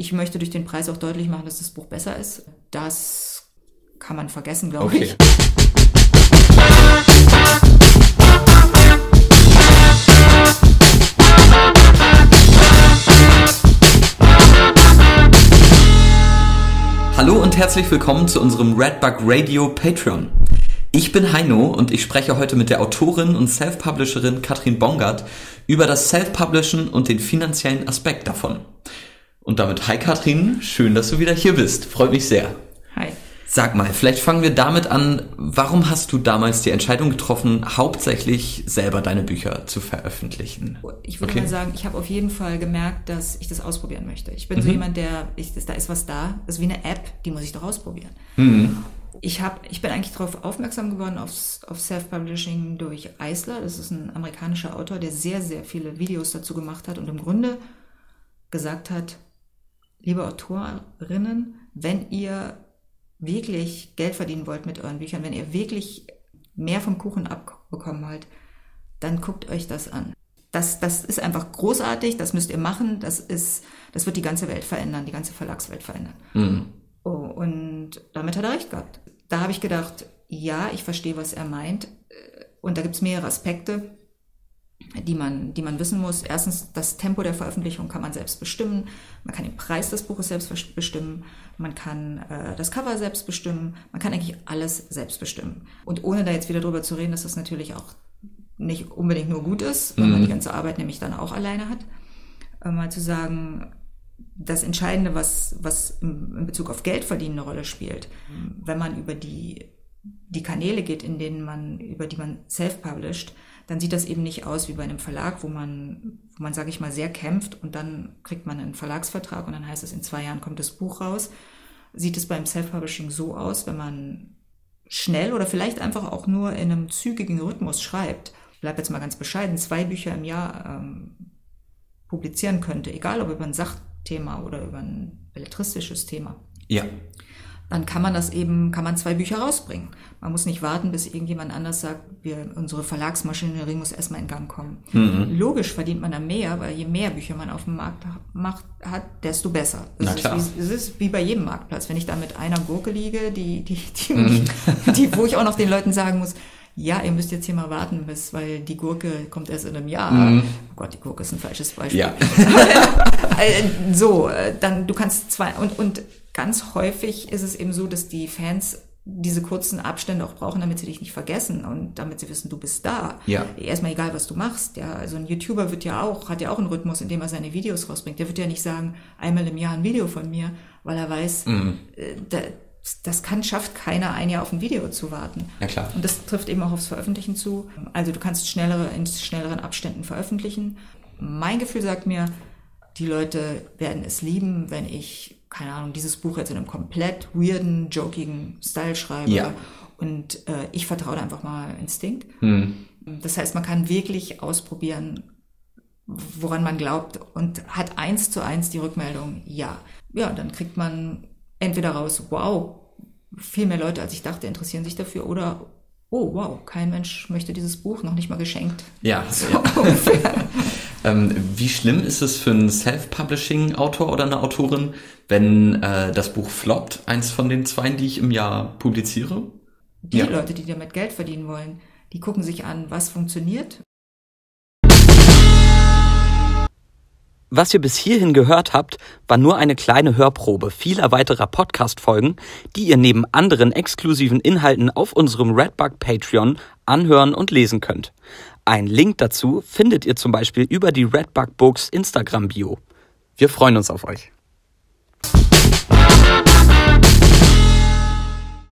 Ich möchte durch den Preis auch deutlich machen, dass das Buch besser ist. Das kann man vergessen, glaube okay. ich. Hallo und herzlich willkommen zu unserem Redbug Radio Patreon. Ich bin Heino und ich spreche heute mit der Autorin und Self-Publisherin Katrin Bongard über das Self-Publishen und den finanziellen Aspekt davon. Und damit, hi Katrin, schön, dass du wieder hier bist. Freut mich sehr. Hi. Sag mal, vielleicht fangen wir damit an, warum hast du damals die Entscheidung getroffen, hauptsächlich selber deine Bücher zu veröffentlichen? Ich würde okay. mal sagen, ich habe auf jeden Fall gemerkt, dass ich das ausprobieren möchte. Ich bin mhm. so jemand, der, ich, da ist was da, das ist wie eine App, die muss ich doch ausprobieren. Mhm. Ich, hab, ich bin eigentlich darauf aufmerksam geworden, auf, auf Self-Publishing durch Eisler. Das ist ein amerikanischer Autor, der sehr, sehr viele Videos dazu gemacht hat und im Grunde gesagt hat, liebe Autorinnen, wenn ihr wirklich Geld verdienen wollt mit euren Büchern, wenn ihr wirklich mehr vom Kuchen abbekommen wollt, dann guckt euch das an. Das, das ist einfach großartig, das müsst ihr machen, das ist, das wird die ganze Welt verändern, die ganze Verlagswelt verändern. Mhm. Oh, und damit hat er recht gehabt. Da habe ich gedacht, ja, ich verstehe, was er meint. Und da gibt es mehrere Aspekte die man, die man wissen muss. Erstens, das Tempo der Veröffentlichung kann man selbst bestimmen. Man kann den Preis des Buches selbst bestimmen. Man kann äh, das Cover selbst bestimmen. Man kann eigentlich alles selbst bestimmen. Und ohne da jetzt wieder drüber zu reden, dass das natürlich auch nicht unbedingt nur gut ist, wenn mhm. man die ganze Arbeit nämlich dann auch alleine hat. Äh, mal zu sagen, das Entscheidende, was, was in Bezug auf Geld verdienen eine Rolle spielt, wenn man über die, die Kanäle geht, in denen man, über die man self-published, dann sieht das eben nicht aus wie bei einem Verlag, wo man, wo man, sage ich mal, sehr kämpft und dann kriegt man einen Verlagsvertrag und dann heißt es, in zwei Jahren kommt das Buch raus. Sieht es beim Self-Publishing so aus, wenn man schnell oder vielleicht einfach auch nur in einem zügigen Rhythmus schreibt, ich bleibe jetzt mal ganz bescheiden, zwei Bücher im Jahr ähm, publizieren könnte, egal ob über ein Sachthema oder über ein belletristisches Thema. Ja dann kann man das eben, kann man zwei Bücher rausbringen. Man muss nicht warten, bis irgendjemand anders sagt, wir, unsere Verlagsmaschinerie muss erstmal in Gang kommen. Mhm. Logisch verdient man da mehr, weil je mehr Bücher man auf dem Markt macht, hat, desto besser. Es ist, wie, es ist wie bei jedem Marktplatz. Wenn ich da mit einer Gurke liege, die, die, die, mhm. die, wo ich auch noch den Leuten sagen muss, ja, ihr müsst jetzt hier mal warten, bis, weil die Gurke kommt erst in einem Jahr. Mhm. Oh Gott, die Gurke ist ein falsches Beispiel. Ja. Äh, so, äh, dann, du kannst zwei, und, und ganz häufig ist es eben so, dass die Fans diese kurzen Abstände auch brauchen, damit sie dich nicht vergessen und damit sie wissen, du bist da. Ja. Erstmal egal, was du machst. Ja, also ein YouTuber wird ja auch, hat ja auch einen Rhythmus, in dem er seine Videos rausbringt. Der wird ja nicht sagen, einmal im Jahr ein Video von mir, weil er weiß, mhm. Äh, da, das kann, schafft keiner, ein Jahr auf ein Video zu warten. Ja, klar. Und das trifft eben auch aufs Veröffentlichen zu. Also du kannst schnellere, in schnelleren Abständen veröffentlichen. Mein Gefühl sagt mir, die Leute werden es lieben, wenn ich keine Ahnung, dieses Buch jetzt in einem komplett weirden, jokigen Style schreibe. Ja. Und äh, ich vertraue da einfach mal Instinkt. Hm. Das heißt, man kann wirklich ausprobieren, woran man glaubt und hat eins zu eins die Rückmeldung, ja. Ja, dann kriegt man entweder raus, wow, viel mehr Leute, als ich dachte, interessieren sich dafür oder oh wow, kein Mensch möchte dieses Buch noch nicht mal geschenkt. Ja, so ja. ähm, wie schlimm ist es für einen Self-Publishing-Autor oder eine Autorin, wenn äh, das Buch floppt, eins von den zwei, die ich im Jahr publiziere? Die ja. Leute, die damit Geld verdienen wollen, die gucken sich an, was funktioniert Was ihr bis hierhin gehört habt, war nur eine kleine Hörprobe vieler weiterer Podcast-Folgen, die ihr neben anderen exklusiven Inhalten auf unserem Redbug Patreon anhören und lesen könnt. Ein Link dazu findet ihr zum Beispiel über die Redbug Books Instagram-Bio. Wir freuen uns auf euch.